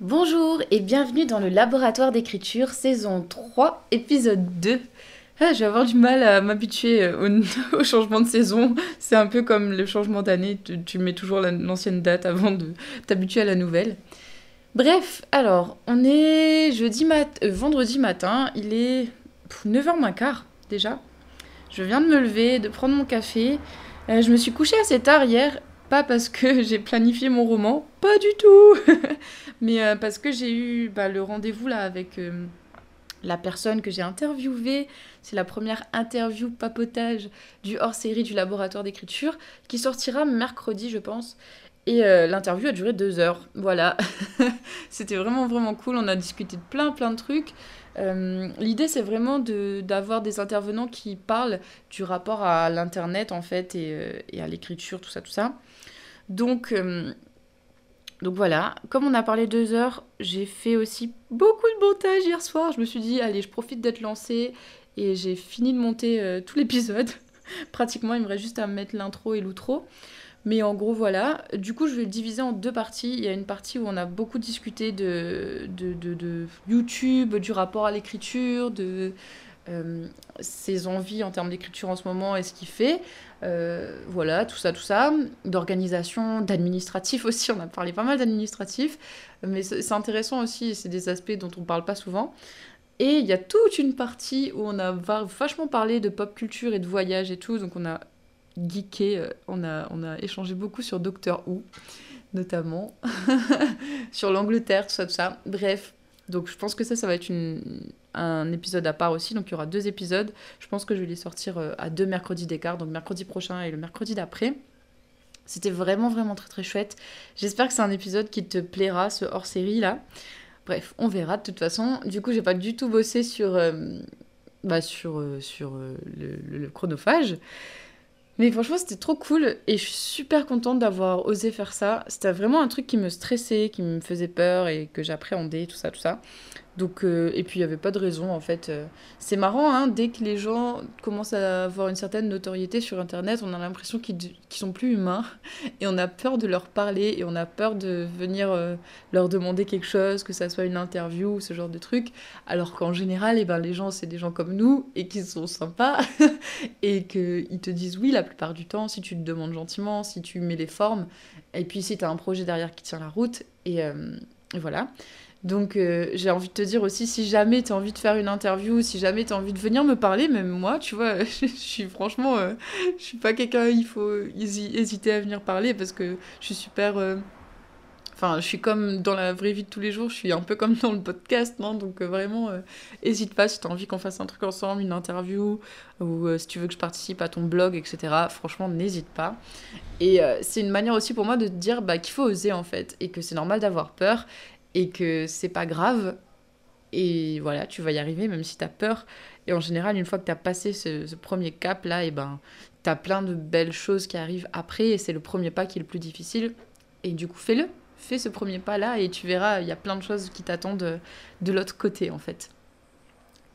Bonjour et bienvenue dans le laboratoire d'écriture saison 3 épisode 2. Ah, je vais avoir du mal à m'habituer euh, au, changement de saison. C'est un peu comme le changement d'année, tu, mets toujours la- l'ancienne date avant de t'habituer à la nouvelle. Bref, alors, on est jeudi mat euh, vendredi matin, il est pff, 9h moins quart déjà. Je viens de me lever, de prendre mon café. Euh, je me suis couchée assez tard hier, pas parce que j'ai planifié mon roman, pas du tout, mais euh, parce que j'ai eu bah, le rendez-vous là avec euh, la personne que j'ai interviewée. C'est la première interview papotage du hors-série du laboratoire d'écriture qui sortira mercredi, je pense. Et euh, l'interview a duré deux heures. Voilà. C'était vraiment, vraiment cool. On a discuté de plein, plein de trucs. Euh, L'idée, c'est vraiment d'avoir des intervenants qui parlent du rapport à l'Internet, en fait, et, euh, à l'écriture, tout ça, tout ça. Donc, euh, donc voilà. Comme on a parlé deux heures, j'ai fait aussi beaucoup de montage hier soir. Je me suis dit, allez, je profite d'être lancée. Et j'ai fini de monter tout l'épisode. Pratiquement, il me reste juste à mettre l'intro et l'outro. Mais en gros, voilà. Du coup, je vais le diviser en deux parties. Il y a une partie où on a beaucoup discuté de, YouTube, du rapport à l'écriture, de euh, ses envies en termes d'écriture en ce moment et ce qu'il fait. Euh, voilà, tout ça, tout ça. D'organisation, d'administratif aussi. On a parlé pas mal d'administratif. Mais c'est intéressant aussi. C'est des aspects dont on parle pas souvent. Et il y a toute une partie où on a va- vachement parlé de pop culture et de voyage et tout. Donc on a geeké, euh, on a, échangé beaucoup sur Doctor Who, notamment, sur l'Angleterre, tout ça. Bref, donc je pense que ça, ça va être un épisode à part aussi. Donc il y aura deux épisodes. Je pense que je vais les sortir euh, à deux mercredis d'écart, donc mercredi prochain et le mercredi d'après. C'était vraiment, vraiment très, très chouette. J'espère que c'est un épisode qui te plaira, ce hors-série là. Bref, on verra de toute façon. Du coup, j'ai pas du tout bossé sur, euh, bah, le chronophage. Mais franchement, c'était trop cool et je suis super contente d'avoir osé faire ça. C'était vraiment un truc qui me stressait, qui me faisait peur et que j'appréhendais, tout ça, tout ça. Donc, euh, et puis il n'y avait pas de raison en fait. Euh, C'est marrant, hein, dès que les gens commencent à avoir une certaine notoriété sur Internet, on a l'impression qu'ils qu'ils sont plus humains et on a peur de leur parler et on a peur de venir euh, leur demander quelque chose, que ça soit une interview ou ce genre de truc. Alors qu'en général, eh ben, les gens, c'est des gens comme nous et qui sont sympas et qu'ils te disent oui la plupart du temps si tu te demandes gentiment, si tu mets les formes, et puis si tu as un projet derrière qui tient la route, et voilà. Donc euh, j'ai envie de te dire aussi, si jamais tu as envie de faire une interview, si jamais tu as envie de venir me parler, même moi, tu vois, je suis franchement, euh, je suis pas quelqu'un, il faut hési- hésiter à venir parler parce que je suis super... euh, Enfin, je suis comme dans la vraie vie de tous les jours, je suis un peu comme dans le podcast, non? Donc euh, vraiment, hésite pas si tu as envie qu'on fasse un truc ensemble, une interview, ou si tu veux que je participe à ton blog, etc. Franchement, n'hésite pas. Et c'est une manière aussi pour moi de te dire bah, qu'il faut oser en fait, et que c'est normal d'avoir peur, et que c'est pas grave. Et voilà, tu vas y arriver même si tu as peur. Et en général, une fois que tu as passé ce, premier cap là, et ben, tu as plein de belles choses qui arrivent après, et c'est le premier pas qui est le plus difficile. Et du coup, fais-le. Fais ce premier pas là, et tu verras, il y a plein de choses qui t'attendent de, de l'autre côté en fait.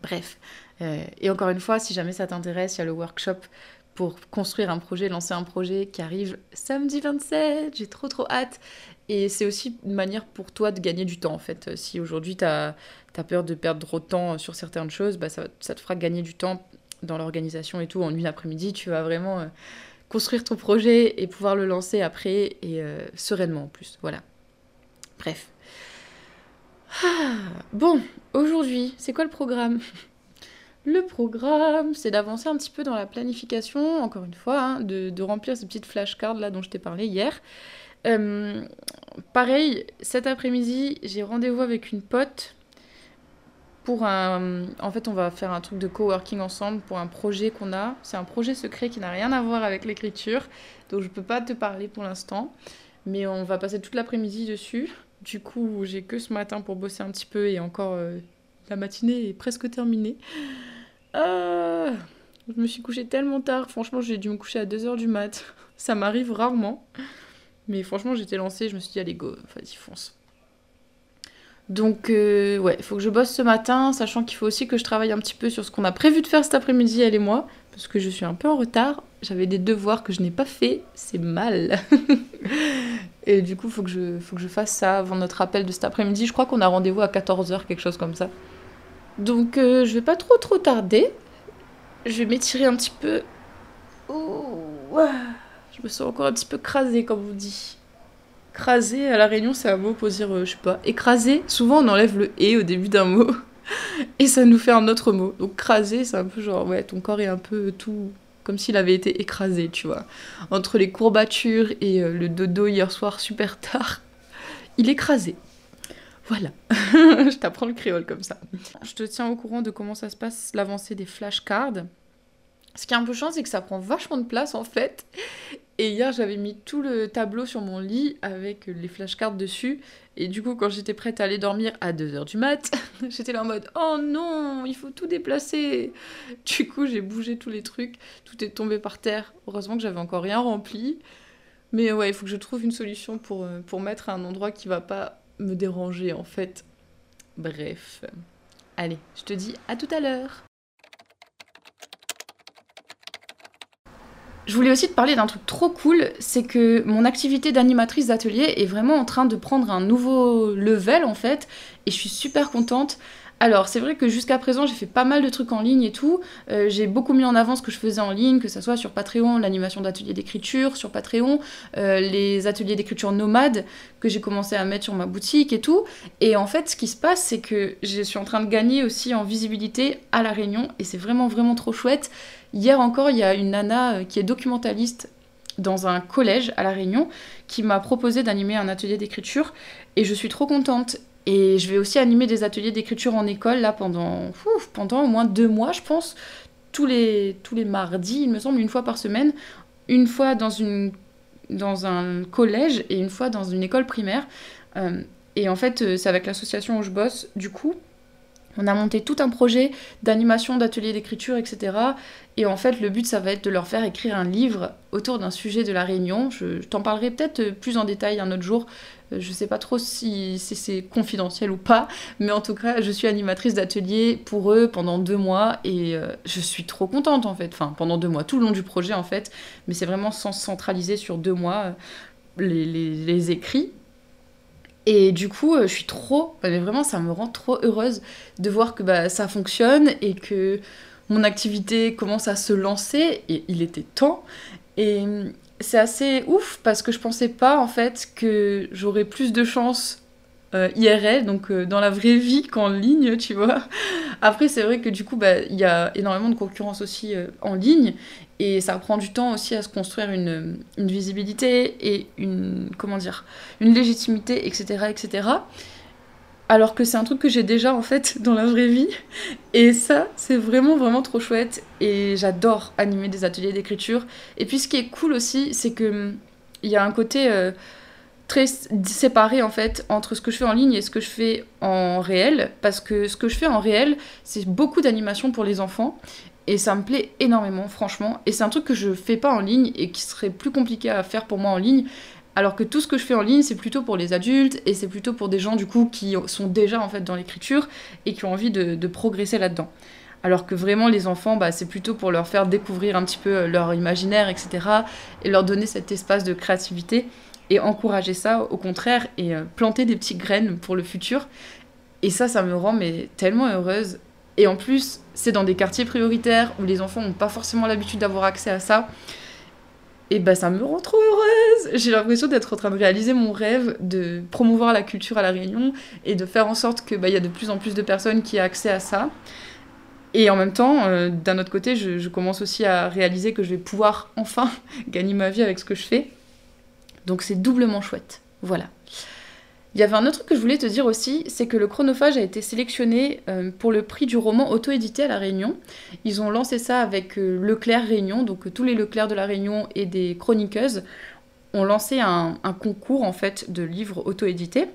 Bref. Euh, et encore une fois, si jamais ça t'intéresse, il y a le workshop pour construire un projet, lancer un projet qui arrive samedi 27. J'ai trop trop hâte. Et c'est aussi une manière pour toi de gagner du temps en fait. Si aujourd'hui tu as, peur de perdre trop de temps sur certaines choses, bah, ça te fera gagner du temps dans l'organisation et tout. En une après-midi, tu vas vraiment euh, construire ton projet et pouvoir le lancer après et euh, sereinement en plus. Voilà. Bref. Ah, bon, aujourd'hui, c'est quoi le programme? Le programme, c'est d'avancer un petit peu dans la planification, encore une fois, hein, de, remplir ces petites flashcards là dont je t'ai parlé hier. Euh, pareil, cet après-midi, j'ai rendez-vous avec une pote pour un... En fait, on va faire un truc de coworking ensemble pour un projet qu'on a. C'est un projet secret qui n'a rien à voir avec l'écriture, donc je peux pas te parler pour l'instant. Mais on va passer toute l'après-midi dessus. Du coup, j'ai que ce matin pour bosser un petit peu et encore euh, la matinée est presque terminée. Ah, je me suis couchée tellement tard. Franchement, j'ai dû me coucher à 2h du mat. Ça m'arrive rarement. Mais franchement, j'étais lancée, je me suis dit, allez, go, vas-y, fonce. Donc, euh, ouais, faut que je bosse ce matin, sachant qu'il faut aussi que je travaille un petit peu sur ce qu'on a prévu de faire cet après-midi, elle et moi. parce que je suis un peu en retard. J'avais des devoirs que je n'ai pas fait, c'est mal. et du coup, il faut, faut que je fasse ça avant notre appel de cet après-midi. Je crois qu'on a rendez-vous à 14h, quelque chose comme ça. Donc, euh, je vais pas trop trop tarder. Je vais m'étirer un petit peu. je me sens encore un petit peu crasée, comme on dit. Crasé à la réunion, c'est un mot pour dire, euh, je sais pas, écrasé. Souvent, on enlève le et au début d'un mot. et ça nous fait un autre mot. Donc crasé, c'est un peu genre, ouais, ton corps est un peu tout comme s'il avait été écrasé, tu vois. Entre les courbatures et euh, le dodo hier soir super tard, il est écrasé. Voilà, je t'apprends le créole comme ça. Je te tiens au courant de comment ça se passe l'avancée des flashcards. Ce qui est un peu chiant, c'est que ça prend vachement de place en fait. Et hier, j'avais mis tout le tableau sur mon lit avec les flashcards dessus. Et du coup, quand j'étais prête à aller dormir à 2h du mat, j'étais là en mode Oh non, il faut tout déplacer. Du coup, j'ai bougé tous les trucs, tout est tombé par terre. Heureusement que j'avais encore rien rempli. Mais ouais, il faut que je trouve une solution pour, euh, pour mettre un endroit qui va pas me déranger en fait. Bref. Allez, je te dis à tout à l'heure. Je voulais aussi te parler d'un truc trop cool, c'est que mon activité d'animatrice d'atelier est vraiment en train de prendre un nouveau level en fait, et je suis super contente. Alors, c'est vrai que jusqu'à présent, j'ai fait pas mal de trucs en ligne et tout. Euh, j'ai beaucoup mis en avant ce que je faisais en ligne, que ce soit sur Patreon, l'animation d'ateliers d'écriture, sur Patreon, euh, les ateliers d'écriture nomades que j'ai commencé à mettre sur ma boutique et tout. Et en fait, ce qui se passe, c'est que je suis en train de gagner aussi en visibilité à La Réunion, et c'est vraiment, vraiment trop chouette. Hier encore, il y a une nana euh, qui est documentaliste dans un collège à La Réunion qui m'a proposé d'animer un atelier d'écriture et je suis trop contente. Et je vais aussi animer des ateliers d'écriture en école là pendant, pendant au moins deux mois, je pense, tous les, tous les mardis, il me semble, une fois par semaine, une fois dans, une, dans un collège et une fois dans une école primaire. Euh, et en fait, euh, c'est avec l'association où je bosse, du coup, on a monté tout un projet d'animation, d'atelier d'écriture, etc. Et en fait, le but, ça va être de leur faire écrire un livre autour d'un sujet de la Réunion. Je, t'en parlerai peut-être plus en détail un autre jour. Euh, je sais pas trop si, c'est confidentiel ou pas, mais en tout cas, je suis animatrice d'atelier pour eux pendant deux mois et euh, je suis trop contente en fait. Enfin, pendant deux mois, tout le long du projet en fait, mais c'est vraiment sans centraliser sur deux mois euh, les écrits et du coup, euh, je suis trop, mais vraiment, ça me rend trop heureuse de voir que bah, ça fonctionne et que mon activité commence à se lancer. Et il était temps. Et hum, c'est assez ouf parce que je pensais pas en fait que j'aurais plus de chance euh, IRL, donc euh, dans la vraie vie qu'en ligne, tu vois. Après, c'est vrai que du coup, bah, il y a énormément de concurrence aussi en ligne. Et ça prend du temps aussi à se construire une, visibilité et une, comment dire, une légitimité, etc., etc. Alors que c'est un truc que j'ai déjà en fait dans la vraie vie. Et ça, c'est vraiment, vraiment trop chouette. Et j'adore animer des ateliers d'écriture. Et puis ce qui est cool aussi, c'est que il y a un côté euh, très séparé en fait entre ce que je fais en ligne et ce que je fais en réel. Parce que ce que je fais en réel, c'est beaucoup d'animation pour les enfants. Et ça me plaît énormément, franchement. Et c'est un truc que je fais pas en ligne et qui serait plus compliqué à faire pour moi en ligne. Alors que tout ce que je fais en ligne, c'est plutôt pour les adultes et c'est plutôt pour des gens du coup qui sont déjà en fait dans l'écriture et qui ont envie de, progresser là-dedans. Alors que vraiment les enfants, bah, c'est plutôt pour leur faire découvrir un petit peu euh, leur imaginaire, etc. Et leur donner cet espace de créativité et encourager ça au contraire et euh, planter des petites graines pour le futur. Et ça, ça me rend mais tellement heureuse et en plus, c'est dans des quartiers prioritaires où les enfants n'ont pas forcément l'habitude d'avoir accès à ça. Et bah ça me rend trop heureuse. J'ai l'impression d'être en train de réaliser mon rêve de promouvoir la culture à la Réunion et de faire en sorte que bah, y a de plus en plus de personnes qui aient accès à ça. Et en même temps, euh, d'un autre côté, je, commence aussi à réaliser que je vais pouvoir enfin gagner ma vie avec ce que je fais. Donc c'est doublement chouette. Voilà. Il y avait un autre truc que je voulais te dire aussi, c'est que le chronophage a été sélectionné euh, pour le prix du roman auto-édité à La Réunion. Ils ont lancé ça avec euh, Leclerc Réunion, donc euh, tous les Leclerc de La Réunion et des chroniqueuses ont lancé un, concours en fait de livres auto-édités.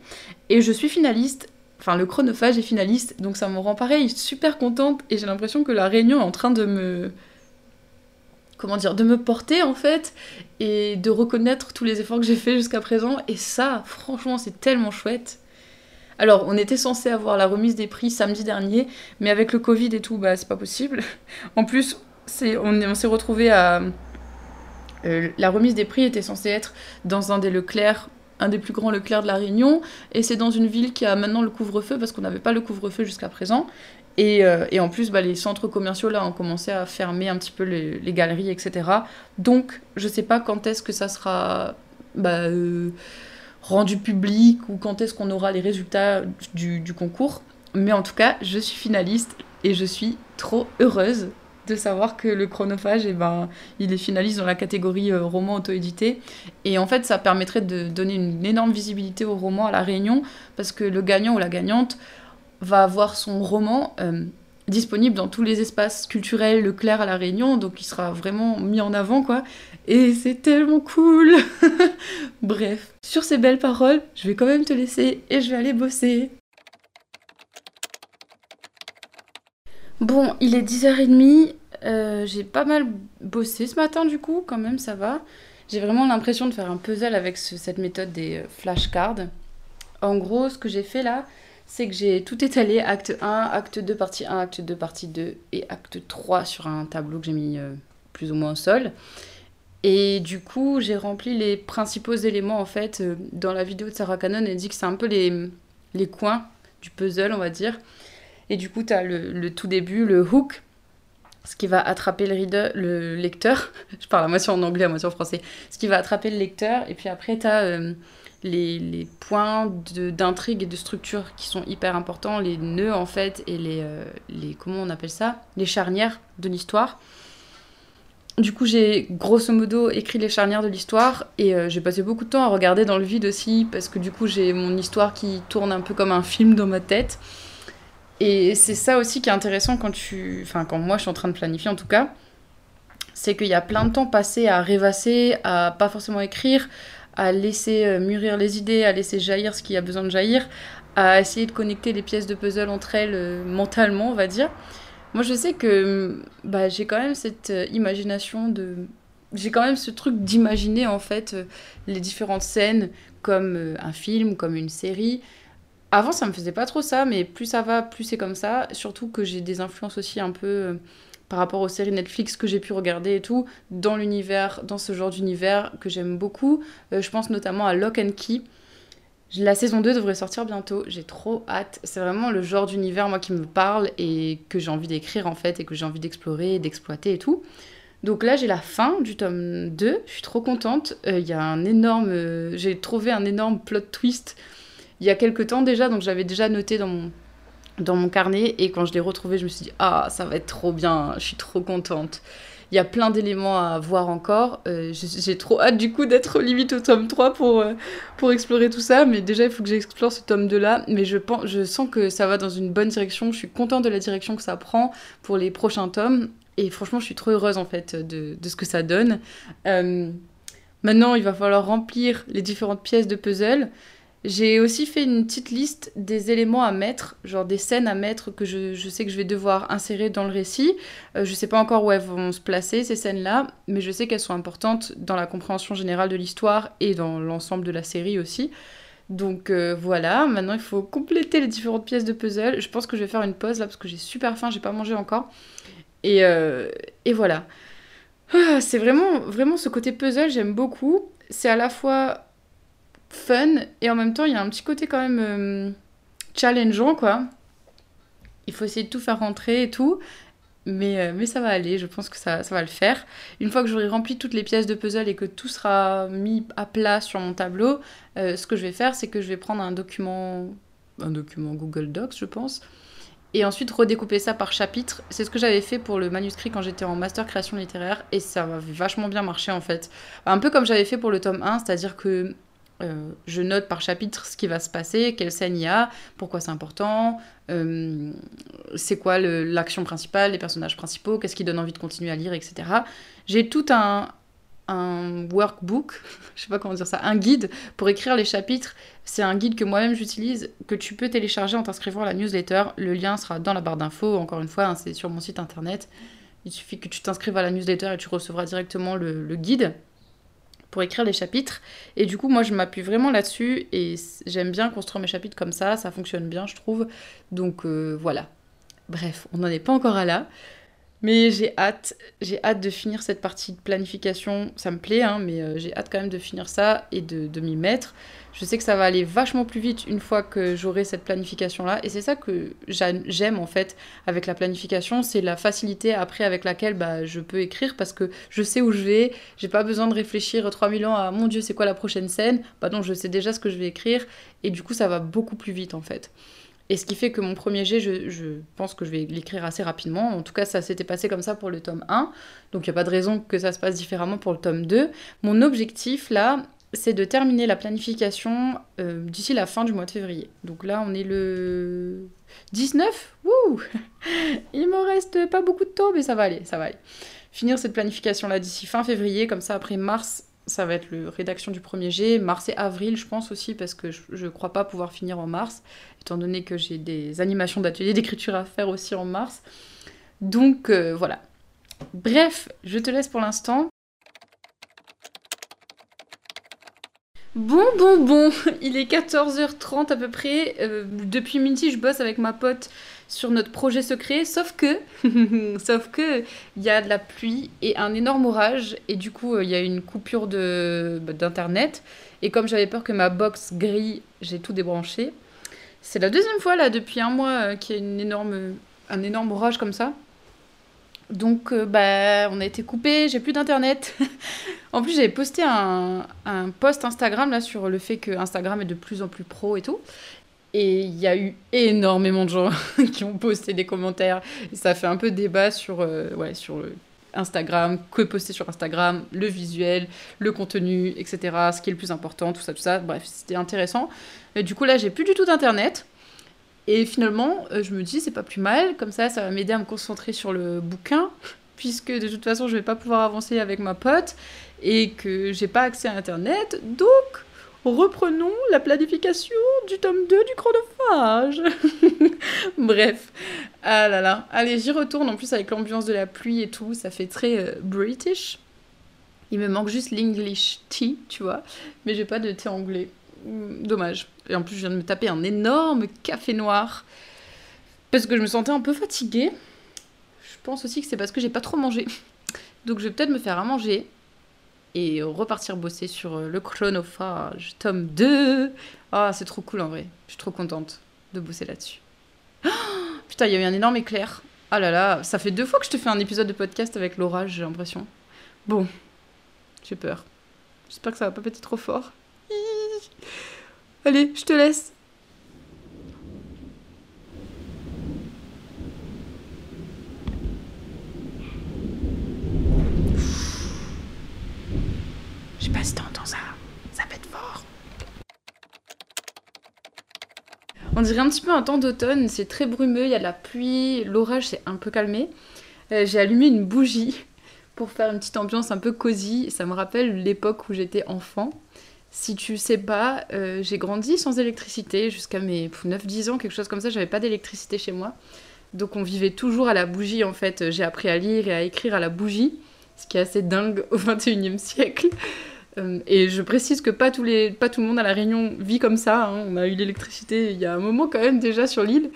Et je suis finaliste enfin le chronophage est finaliste, donc ça me rend pareil super contente et j'ai l'impression que la réunion est en train de me comment dire, de me porter en fait et de reconnaître tous les efforts que j'ai fait jusqu'à présent. Et ça, franchement, c'est tellement chouette. Alors, on était censé avoir la remise des prix samedi dernier, mais avec le Covid et tout, bah c'est pas possible. En plus, on, s'est retrouvé à. Euh, la remise des prix était censée être dans un des Leclerc, un des plus grands Leclerc de la Réunion, et c'est dans une ville qui a maintenant le couvre-feu parce qu'on n'avait pas le couvre-feu jusqu'à présent. Et, euh, et, en plus, bah, les centres commerciaux là ont commencé à fermer un petit peu les, galeries, etc. Donc, je sais pas quand est-ce que ça sera bah, euh, rendu public ou quand est-ce qu'on aura les résultats du, du concours. Mais en tout cas, je suis finaliste et je suis trop heureuse de savoir que le chronophage, eh ben, il est finaliste dans la catégorie euh, roman auto-édité. Et en fait, ça permettrait de donner une énorme visibilité au roman à La Réunion, parce que le gagnant ou la gagnante va avoir son roman euh, disponible dans tous les espaces culturels Leclerc à La Réunion, donc il sera vraiment mis en avant, quoi. Et c'est tellement cool Bref, sur ces belles paroles, je vais quand même te laisser et je vais aller bosser. Bon, il est 10h30. Euh, j'ai pas mal bossé ce matin, du coup, quand même, ça va. J'ai vraiment l'impression de faire un puzzle avec cette méthode des euh, flashcards. En gros, ce que j'ai fait là, c'est que j'ai tout étalé, acte 1, acte 2, partie 1, acte 2, partie 2 et acte 3 sur un tableau que j'ai mis euh, plus ou moins au sol. Et du coup, j'ai rempli les principaux éléments en fait. dans la vidéo de Sarah Cannon, elle dit que c'est un peu les, les coins du puzzle, on va dire. Et du coup, tu as le, tout début, le hook, ce qui va attraper le, reader, le lecteur. Je parle à moitié en anglais, à moitié en français. Ce qui va attraper le lecteur. Et puis après, tu as euh, les, points d'intrigue et de structure qui sont hyper importants, les nœuds en fait, et les, euh, les comment on appelle ça Les charnières de l'histoire. Du coup, j'ai grosso modo écrit les charnières de l'histoire et euh, j'ai passé beaucoup de temps à regarder dans le vide aussi parce que du coup, j'ai mon histoire qui tourne un peu comme un film dans ma tête. Et c'est ça aussi qui est intéressant quand tu. Enfin, quand moi je suis en train de planifier en tout cas. C'est qu'il y a plein de temps passé à rêvasser, à pas forcément écrire, à laisser euh, mûrir les idées, à laisser jaillir ce qui a besoin de jaillir, à essayer de connecter les pièces de puzzle entre elles euh, mentalement, on va dire. Moi, je sais que bah, j'ai quand même cette euh, imagination de. J'ai quand même ce truc d'imaginer en fait les différentes scènes comme un film, comme une série, avant, ça me faisait pas trop ça, mais plus ça va, plus c'est comme ça. Surtout que j'ai des influences aussi un peu par rapport aux séries Netflix que j'ai pu regarder et tout, dans l'univers, dans ce genre d'univers que j'aime beaucoup. Euh, je pense notamment à Lock and Key. La saison 2 devrait sortir bientôt, j'ai trop hâte. C'est vraiment le genre d'univers, moi, qui me parle et que j'ai envie d'écrire, en fait, et que j'ai envie d'explorer, d'exploiter et tout. Donc là, j'ai la fin du tome 2, je suis trop contente. Euh, il y a un énorme... j'ai trouvé un énorme plot twist il y a quelques temps déjà, donc j'avais déjà noté dans mon, dans mon carnet, et quand je l'ai retrouvé, je me suis dit, ah, ça va être trop bien, je suis trop contente. Il y a plein d'éléments à voir encore. Euh, j'ai trop hâte du coup d'être limite au tome 3 pour, euh, pour explorer tout ça. Mais déjà, il faut que j'explore ce tome 2 là. Mais je, pense, je sens que ça va dans une bonne direction. Je suis contente de la direction que ça prend pour les prochains tomes. Et franchement, je suis trop heureuse en fait de, de ce que ça donne. Euh, maintenant, il va falloir remplir les différentes pièces de puzzle. J'ai aussi fait une petite liste des éléments à mettre, genre des scènes à mettre que je, sais que je vais devoir insérer dans le récit. Je euh, je sais pas encore où elles vont se placer, ces scènes-là, mais je sais qu'elles sont importantes dans la compréhension générale de l'histoire et dans l'ensemble de la série aussi. Donc euh, voilà, maintenant il faut compléter les différentes pièces de puzzle. Je pense que je vais faire une pause là parce que j'ai super faim, j'ai pas mangé encore. Et, euh, voilà. Ah, c'est vraiment, vraiment ce côté puzzle, j'aime beaucoup. C'est à la fois fun et en même temps il y a un petit côté quand même euh, challengeant quoi. Il faut essayer de tout faire rentrer et tout. Mais, euh, mais ça va aller, je pense que ça, ça va le faire. Une fois que j'aurai rempli toutes les pièces de puzzle et que tout sera mis à plat sur mon tableau, euh, ce que je vais faire, c'est que je vais prendre un document, un document Google Docs, je pense, et ensuite redécouper ça par chapitre. C'est ce que j'avais fait pour le manuscrit quand j'étais en master création littéraire, et ça va vachement bien marcher en fait. Un peu comme j'avais fait pour le tome 1, c'est-à-dire que euh, je note par chapitre ce qui va se passer, quelle scène il y a, pourquoi c'est important, euh, c'est quoi l'action principale, les personnages principaux, qu'est-ce qui donne envie de continuer à lire, etc. J'ai tout un, workbook, je sais pas comment dire ça, un guide pour écrire les chapitres. C'est un guide que moi-même j'utilise, que tu peux télécharger en t'inscrivant à la newsletter. Le lien sera dans la barre d'infos, encore une fois, hein, c'est sur mon site internet. Il suffit que tu t'inscrives à la newsletter et tu recevras directement le guide pour écrire les chapitres. Et du coup, moi, je m'appuie vraiment là-dessus et j'aime bien construire mes chapitres comme ça, ça fonctionne bien, je trouve. Donc euh, voilà. Bref, on n'en est pas encore à là. Mais j'ai hâte, j'ai hâte de finir cette partie de planification. Ça me plaît, hein, mais euh, j'ai hâte quand même de finir ça et de, de m'y mettre. Je sais que ça va aller vachement plus vite une fois que j'aurai cette planification-là. Et c'est ça que j'aime en fait avec la planification, c'est la facilité après avec laquelle bah, je peux écrire parce que je sais où je vais. J'ai pas besoin de réfléchir 3000 ans à mon Dieu, c'est quoi la prochaine scène? Bah non, je sais déjà ce que je vais écrire. Et du coup, ça va beaucoup plus vite en fait. Et ce qui fait que mon premier jet, je, pense que je vais l'écrire assez rapidement. En tout cas, ça s'était passé comme ça pour le tome 1. Donc il n'y a pas de raison que ça se passe différemment pour le tome 2. Mon objectif, là, c'est de terminer la planification euh, d'ici la fin du mois de février. Donc là, on est le 19 Wouh Il me reste pas beaucoup de temps, mais ça va aller, ça va aller. Finir cette planification-là d'ici fin février, comme ça après mars, ça va être la rédaction du premier G. Mars et avril, je pense aussi, parce que je ne crois pas pouvoir finir en mars, étant donné que j'ai des animations d'ateliers d'écriture à faire aussi en mars. Donc euh, voilà. Bref, je te laisse pour l'instant. Bon, bon, bon, il est 14h30 à peu près. Euh, depuis midi, je bosse avec ma pote sur notre projet secret, sauf que, sauf que, il y a de la pluie et un énorme orage, et du coup, euh, il y a une coupure de, bah, d'internet. Et comme j'avais peur que ma box grille, j'ai tout débranché. C'est la deuxième fois là depuis un mois euh, qu'il y a une énorme, un énorme orage comme ça. Donc, euh, bah, on a été coupé, j'ai plus d'internet. en plus, j'avais posté un, un post Instagram là sur le fait que Instagram est de plus en plus pro et tout. Et il y a eu énormément de gens qui ont posté des commentaires. Ça fait un peu débat sur, euh, ouais, sur Instagram, que poster sur Instagram, le visuel, le contenu, etc. Ce qui est le plus important, tout ça, tout ça. Bref, c'était intéressant. Et du coup, là, j'ai plus du tout d'internet. Et finalement, euh, je me dis, c'est pas plus mal. Comme ça, ça va m'aider à me concentrer sur le bouquin. Puisque de toute façon, je vais pas pouvoir avancer avec ma pote. Et que j'ai pas accès à internet. Donc reprenons la planification du tome 2 du chronophage. Bref, ah là là, allez, j'y retourne en plus avec l'ambiance de la pluie et tout, ça fait très euh, british. Il me manque juste l'English tea, tu vois, mais j'ai pas de thé anglais. Hmm, dommage. Et en plus, je viens de me taper un énorme café noir parce que je me sentais un peu fatiguée. Je pense aussi que c'est parce que j'ai pas trop mangé. Donc je vais peut-être me faire à manger et repartir bosser sur euh, le chronophage, tome 2. Ah, c'est trop cool en vrai. Je suis trop contente de bosser là-dessus. putain, il y a eu un énorme éclair. Ah là là, ça fait deux fois que je te fais un épisode de podcast avec l'orage, j'ai l'impression. Bon, j'ai peur. J'espère que ça va pas péter trop fort. Allez, je te laisse. On dirait un petit peu un temps d'automne, c'est très brumeux, il y a de la pluie, l'orage s'est un peu calmé. Euh, j'ai allumé une bougie pour faire une petite ambiance un peu cosy. Ça me rappelle l'époque où j'étais enfant. Si tu sais pas, euh, j'ai grandi sans électricité jusqu'à mes 9-10 ans, quelque chose comme ça, j'avais pas d'électricité chez moi. Donc on vivait toujours à la bougie en fait. J'ai appris à lire et à écrire à la bougie, ce qui est assez dingue au 21e siècle. Euh, et je précise que pas, pas tout le monde à La Réunion vit comme ça. Hein. On a eu l'électricité il y a un moment quand même déjà sur l'île.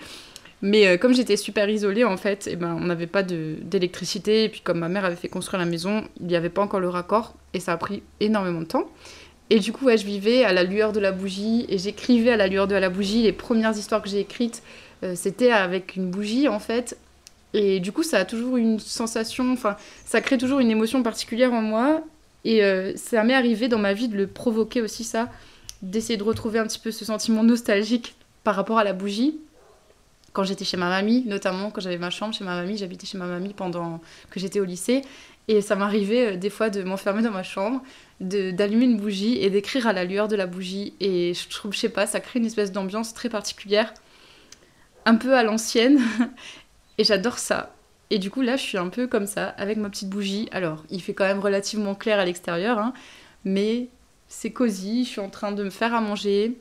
Mais euh, comme j'étais super isolée, en fait, eh ben, on n'avait pas d'électricité. Et puis comme ma mère avait fait construire la maison, il n'y avait pas encore le raccord. Et ça a pris énormément de temps. Et du coup, je vivais à la lueur de la bougie. Et j'écrivais à la lueur de la bougie. Les premières histoires que j'ai écrites, euh, c'était avec une bougie, en fait. Et du coup, ça a toujours une sensation, enfin, ça crée toujours une émotion particulière en moi. Et euh, ça m'est arrivé dans ma vie de le provoquer aussi, ça, d'essayer de retrouver un petit peu ce sentiment nostalgique par rapport à la bougie. Quand j'étais chez ma mamie, notamment quand j'avais ma chambre chez ma mamie, j'habitais chez ma mamie pendant que j'étais au lycée. Et ça m'arrivait euh, des fois de m'enfermer dans ma chambre, d'allumer une bougie et d'écrire à la lueur de la bougie. Et je trouve, je sais pas, ça crée une espèce d'ambiance très particulière, un peu à l'ancienne. et j'adore ça. Et du coup, là, je suis un peu comme ça, avec ma petite bougie. Alors, il fait quand même relativement clair à l'extérieur, hein, mais c'est cosy. Je suis en train de me faire à manger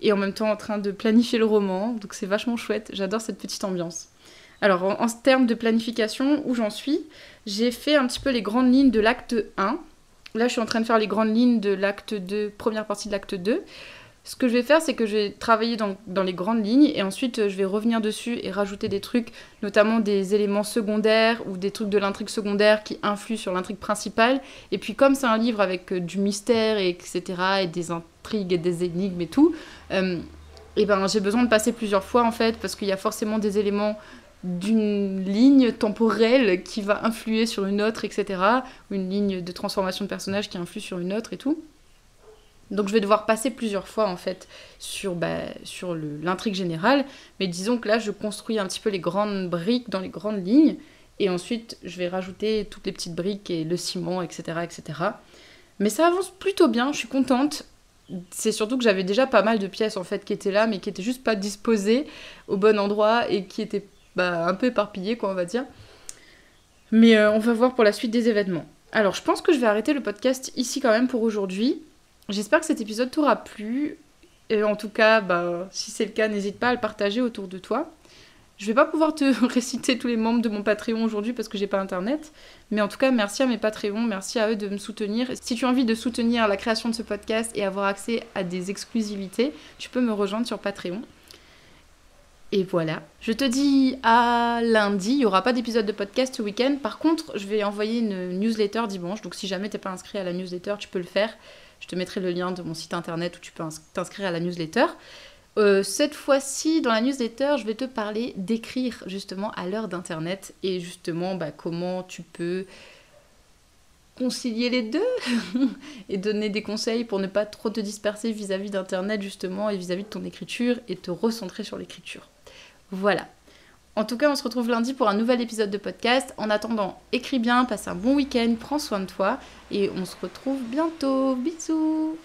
et en même temps en train de planifier le roman. Donc, c'est vachement chouette. J'adore cette petite ambiance. Alors, en, en termes de planification, où j'en suis, j'ai fait un petit peu les grandes lignes de l'acte 1. Là, je suis en train de faire les grandes lignes de l'acte 2, première partie de l'acte 2. Ce que je vais faire, c'est que je vais travailler dans, dans, les grandes lignes et ensuite je vais revenir dessus et rajouter des trucs, notamment des éléments secondaires ou des trucs de l'intrigue secondaire qui influent sur l'intrigue principale. Et puis comme c'est un livre avec euh, du mystère, et etc., et des intrigues et des énigmes et tout, euh, ben j'ai besoin de passer plusieurs fois en fait parce qu'il y a forcément des éléments d'une ligne temporelle qui va influer sur une autre, etc. Ou une ligne de transformation de personnage qui influe sur une autre et tout. Donc je vais devoir passer plusieurs fois en fait sur, bah, l'intrigue générale, mais disons que là je construis un petit peu les grandes briques dans les grandes lignes, et ensuite je vais rajouter toutes les petites briques et le ciment, etc. etc. Mais ça avance plutôt bien, je suis contente. C'est surtout que j'avais déjà pas mal de pièces en fait qui étaient là, mais qui étaient juste pas disposées au bon endroit et qui étaient bah, un peu éparpillées quoi on va dire. Mais euh, on va voir pour la suite des événements. Alors je pense que je vais arrêter le podcast ici quand même pour aujourd'hui. J'espère que cet épisode t'aura plu. Et en tout cas, bah, si c'est le cas, n'hésite pas à le partager autour de toi. Je vais pas pouvoir te réciter tous les membres de mon Patreon aujourd'hui parce que j'ai pas internet. Mais en tout cas, merci à mes Patreons, merci à eux de me soutenir. Si tu as envie de soutenir la création de ce podcast et avoir accès à des exclusivités, tu peux me rejoindre sur Patreon. Et voilà. Je te dis à lundi. Il n'y aura pas d'épisode de podcast ce week-end. Par contre, je vais envoyer une newsletter dimanche. Donc si jamais t'es pas inscrit à la newsletter, tu peux le faire. Je te mettrai le lien de mon site internet où tu peux t'inscrire à la newsletter. Euh, cette fois-ci, dans la newsletter, je vais te parler d'écrire justement à l'heure d'Internet et justement bah, comment tu peux concilier les deux et donner des conseils pour ne pas trop te disperser vis-à-vis d'Internet justement et vis-à-vis de ton écriture et te recentrer sur l'écriture. Voilà. En tout cas, on se retrouve lundi pour un nouvel épisode de podcast. En attendant, écris bien, passe un bon week-end, prends soin de toi et on se retrouve bientôt. Bisous